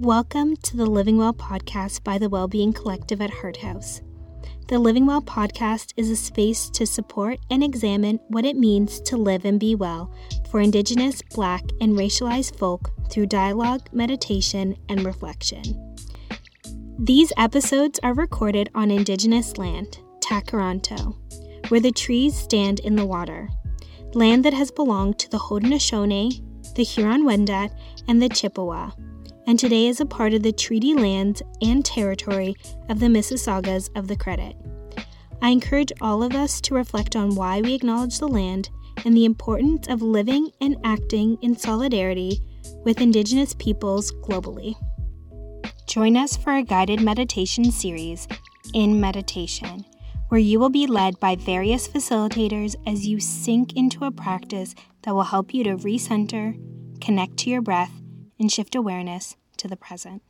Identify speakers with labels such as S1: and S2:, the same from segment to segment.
S1: Welcome to the Living Well podcast by the Wellbeing Collective at Hart House. The Living Well podcast is a space to support and examine what it means to live and be well for Indigenous, Black, and racialized folk through dialogue, meditation, and reflection. These episodes are recorded on Indigenous land, Tkaronto, where the trees stand in the water, land that has belonged to the Haudenosaunee, the Huron-Wendat, and the Chippewa, and today is a part of the treaty lands and territory of the Mississaugas of the Credit. I encourage all of us to reflect on why we acknowledge the land and the importance of living and acting in solidarity with Indigenous peoples globally. Join us for a guided meditation series, In Meditation, where you will be led by various facilitators as you sink into a practice that will help you to recenter, connect to your breath, and shift awareness to the present.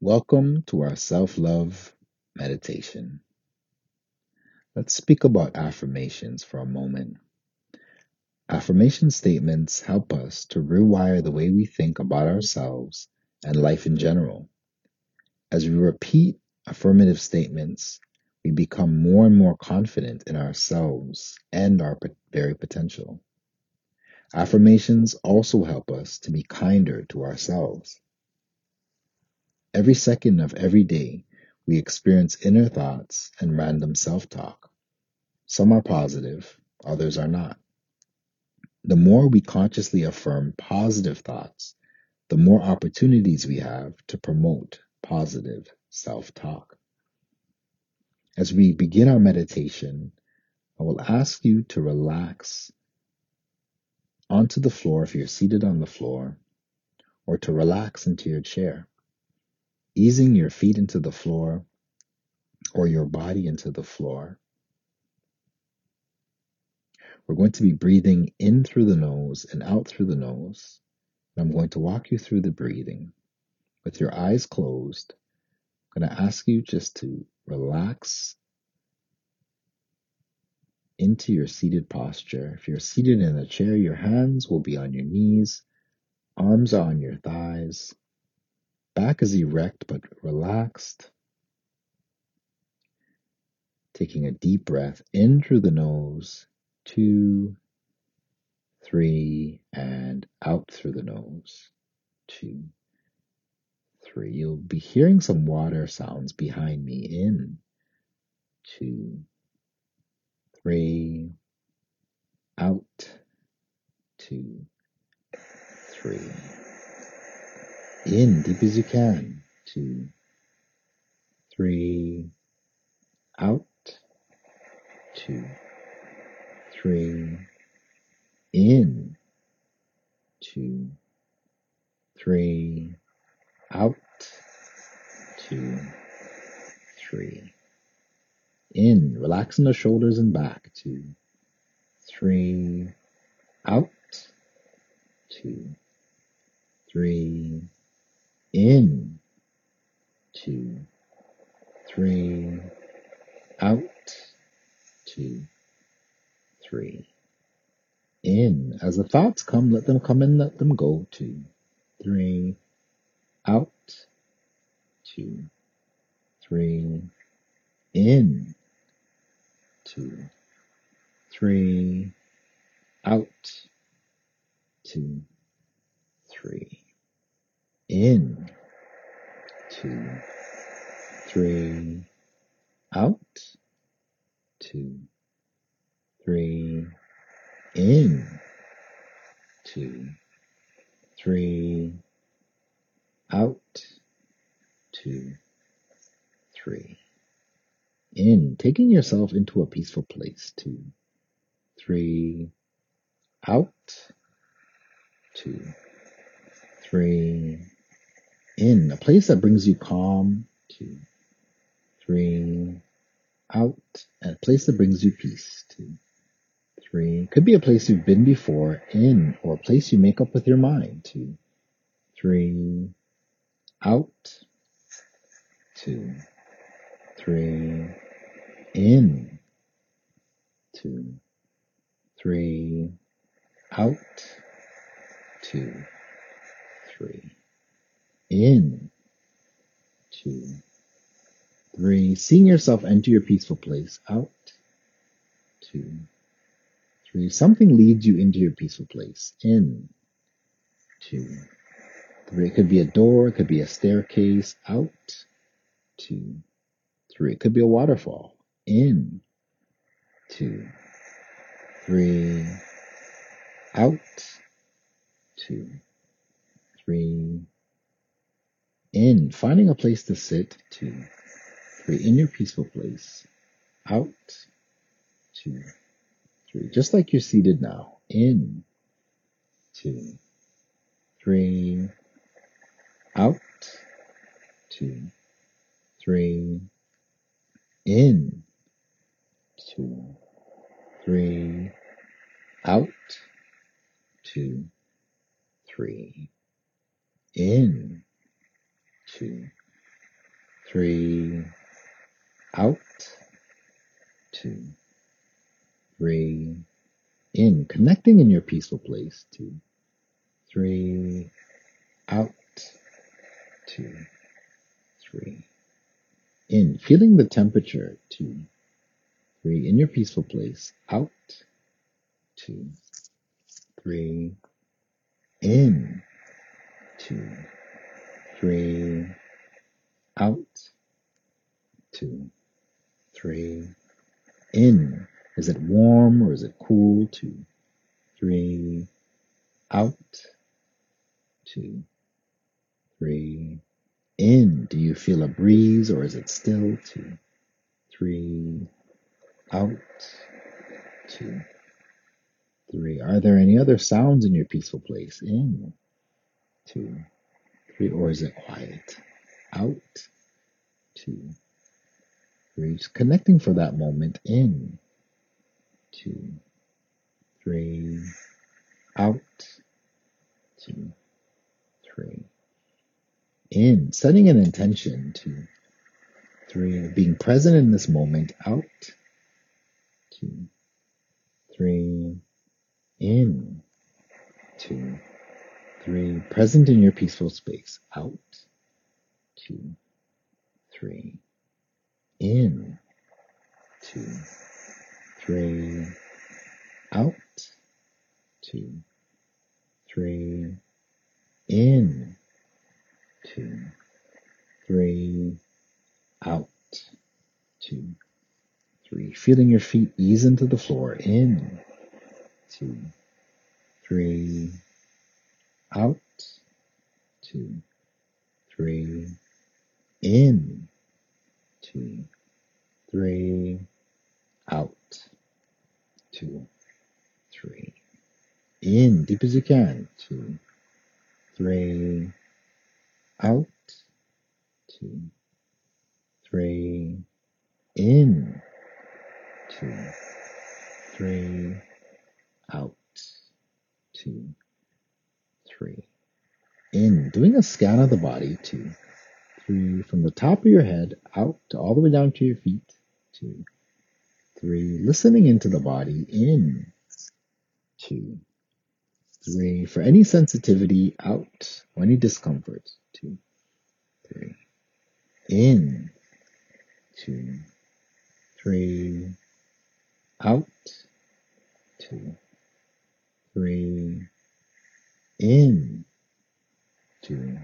S2: Welcome to our self love meditation. Let's speak about affirmations for a moment. Affirmation statements help us to rewire the way we think about ourselves and life in general. As we repeat affirmative statements, we become more and more confident in ourselves and our very potential. Affirmations also help us to be kinder to ourselves. Every second of every day, we experience inner thoughts and random self talk. Some are positive, others are not. The more we consciously affirm positive thoughts, the more opportunities we have to promote positive self talk. As we begin our meditation, I will ask you to relax onto the floor if you're seated on the floor, or to relax into your chair, easing your feet into the floor or your body into the floor. We're going to be breathing in through the nose and out through the nose. And I'm going to walk you through the breathing. With your eyes closed, I'm going to ask you just to relax into your seated posture. If you're seated in a chair, your hands will be on your knees, arms are on your thighs, back is erect but relaxed. Taking a deep breath in through the nose, two, three, and out through the nose, two, three. You'll be hearing some water sounds behind me in, two, three, out, two, three. In deep as you can, two, three, out, two, three, in, two, three, out, two, three in, relaxing the shoulders and back. Two, three, out. Two, three, in. Two, three, out. Two, three, in. As the thoughts come, let them come in, let them go. Two, three, out. Two, three, in two, three, out, two, three, in, two, three, out, two, three, in, two, three, out, two, three in, taking yourself into a peaceful place. Two, three, out, two, three, in, a place that brings you calm. Two, three, out, and a place that brings you peace. Two, three, could be a place you've been before, in, or a place you make up with your mind. Two, three, out, two, three, in, two, three, out, two, three, in, two, three, seeing yourself enter your peaceful place, out, two, three, something leads you into your peaceful place, in, two, three, it could be a door, it could be a staircase, out, two, three, it could be a waterfall, in. Two, three. Out. Two, three. In. Finding a place to sit. Two, three. In your peaceful place. Out. Two, three. Just like you're seated now. In. Two, three. Out. Two, three. In. Two, three. Out. Two, three. In. Two, three. Out. Two, three. In. Connecting in your peaceful place. Two, three. Out. Two, three. In. Feeling the temperature. Two, three. In your peaceful place. Out. Two, three. In. Two, three. Out. Two, three. In. Is it warm or is it cool? Two, three. Out. Two, three. In. Do you feel a breeze or is it still? Two, three. Out. Two, three. Are there any other sounds in your peaceful place? In. Two, three. Or is it quiet? Out. Two, three. Just connecting for that moment. In. Two, three. Out. Two, three. In. Setting an intention. Two, three. Being present in this moment. Out. Two, three. In. Two, three. Present in your peaceful space. Out. Two, three. In. Two, three. Out. Two, three. In. Two, three. Out. Two, three. Feeling your feet ease into the floor. In. Two, three. Out. Two, three. In. Two, three. Out. Two, three. In. Deep as you can. Two, three. Out. Two, three. In. Three. Out. Two, three. In. Doing a scan of the body. Two, three. From the top of your head out all the way down to your feet. Two, three. Listening into the body. In. Two, three. For any sensitivity out or any discomfort. Two, three. In. Two, three. Out. Two, three. In. Two,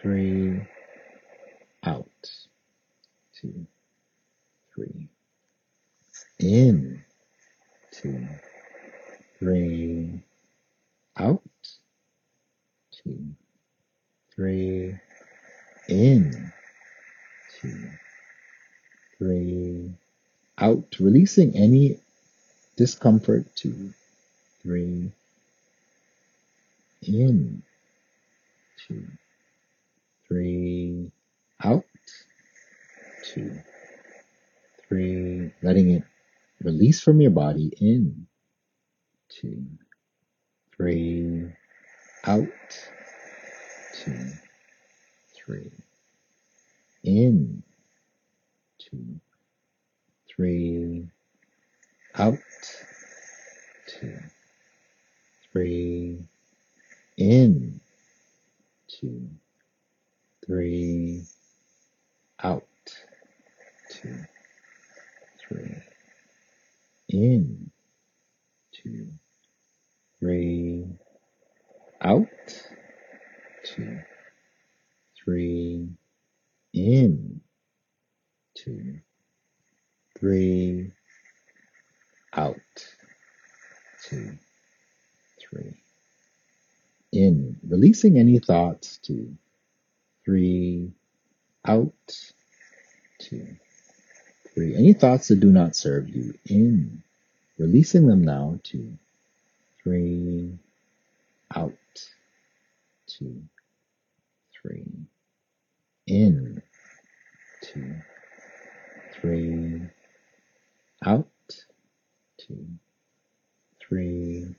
S2: three. Out. Two, three. In. Two, three. Out. Two, three. In. Two, three. Releasing any discomfort. Two, three. In. Two, three. Out. Two, three. Letting it release from your body. In. Two, three. Out. Two, three. In. Two, three. Out. Two, three. In. Two, three. Out. two, three. In, two, three. Out, two, three. In, two, three. Out, two, three. In, releasing any thoughts, two, three. Out, two, three. Any thoughts that do not serve you, in, releasing them now, two, three. Out, two, three. In, two, three. Out, two, three.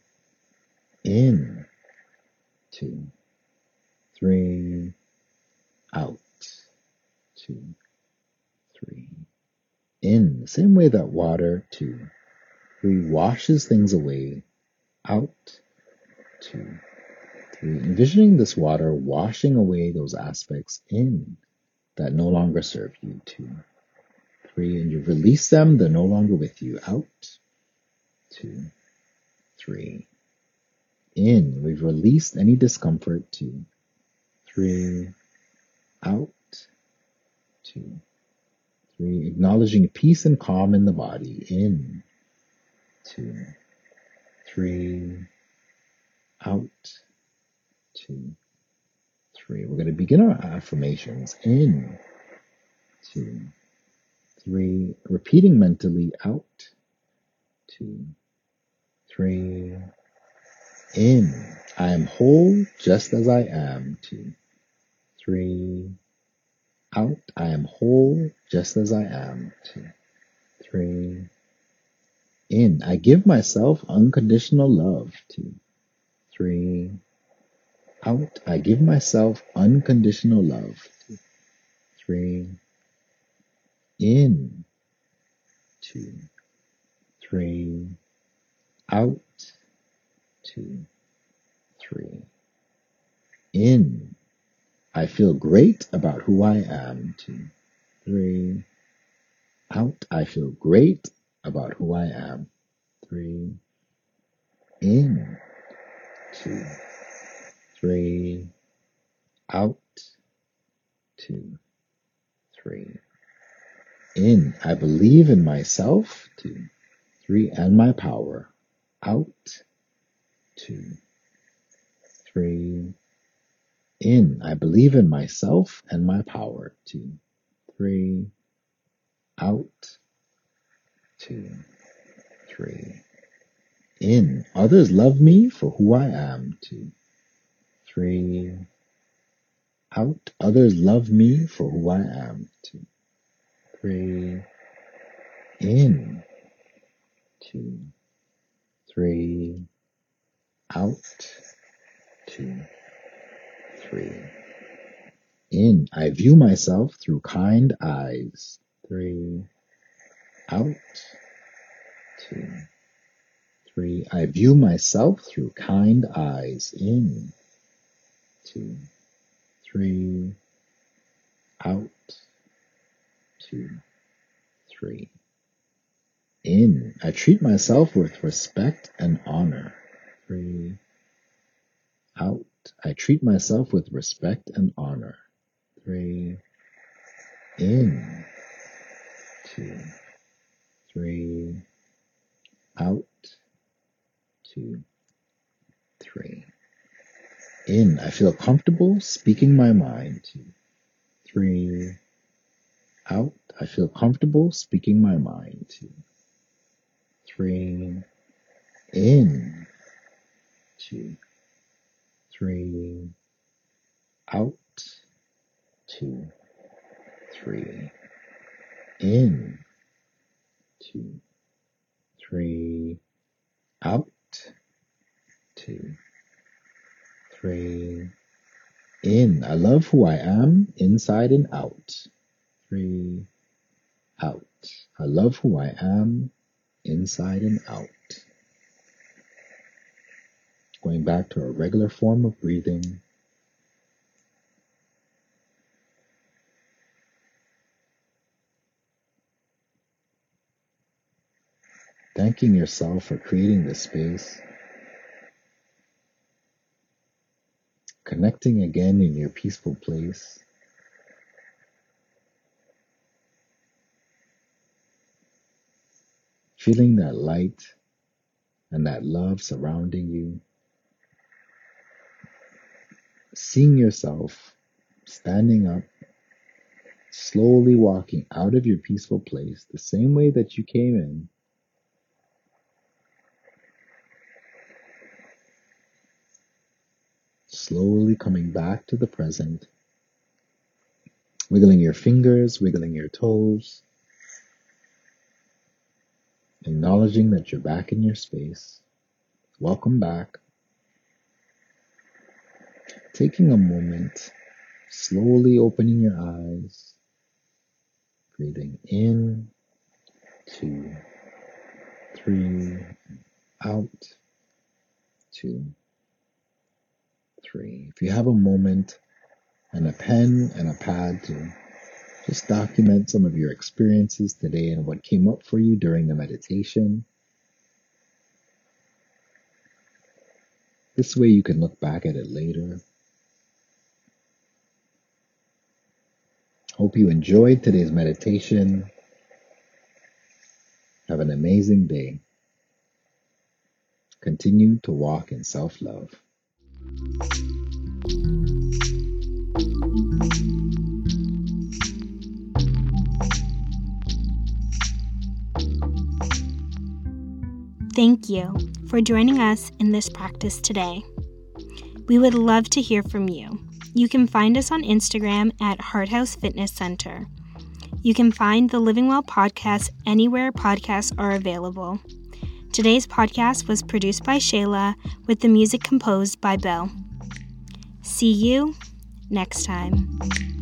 S2: In, two, three. Out, two, three. In, the same way that water, two, three, washes things away. Out, two, three. Envisioning this water washing away those aspects in that no longer serve you. Two, three, and you release them, they're no longer with you. Out, two, three. In, we've released any discomfort. Two, three, out, two, three. Acknowledging peace and calm in the body. In, two, three, out, two, three. We're going to begin our affirmations. In, two, three. Repeating mentally. Out, two, three. In. I am whole just as I am. Two, three. Out. I am whole just as I am. Two, three. In. I give myself unconditional love. Two, three. Out. I give myself unconditional love. Two, three. In. Two, three. Out. Two, three. In. I feel great about who I am. Two, three. Out. I feel great about who I am. Three. In. Two, three. Out. Two, three. In. I believe in myself. Two, three. And my power. Out. Two, three. In. I believe in myself and my power. Two, three. Out. Two, three. In. Others love me for who I am. Two, three. Out. Others love me for who I am. Two, three. In. Two, three. Out. Two, three. In. I view myself through kind eyes. Three. Out. Two, three. I view myself through kind eyes. In. Two, three. Out. Two, three. In. I treat myself with respect and honor. Three. Out. I treat myself with respect and honor. Three. In. Two, three. Out. Two, three. In. I feel comfortable speaking my mind. Two, three. Out. I feel comfortable speaking my mind. Two, three. In. Two, three. Out. Two, three. In. Two, three. Out. Two, three. In. I love who I am inside and out. Three. Out. I love who I am inside and out. Going back to a regular form of breathing. Thanking yourself for creating this space. Connecting again in your peaceful place. Feeling that light and that love surrounding you. Seeing yourself standing up, slowly walking out of your peaceful place the same way that you came in. Slowly coming back to the present, wiggling your fingers, wiggling your toes, acknowledging that you're back in your space. Welcome back. Taking a moment, slowly opening your eyes, breathing in, two, three, out, two, three. If you have a moment and a pen and a pad to just document some of your experiences today and what came up for you during the meditation. This way you can look back at it later. Hope you enjoyed today's meditation. Have an amazing day. Continue to walk in self love.
S1: Thank you for joining us in this practice today. We would love to hear from you. You can find us on Instagram at Hart House Fitness Center. You can find the Living Well podcast anywhere podcasts are available. Today's podcast was produced by Shayla with the music composed by Bell. See you next time.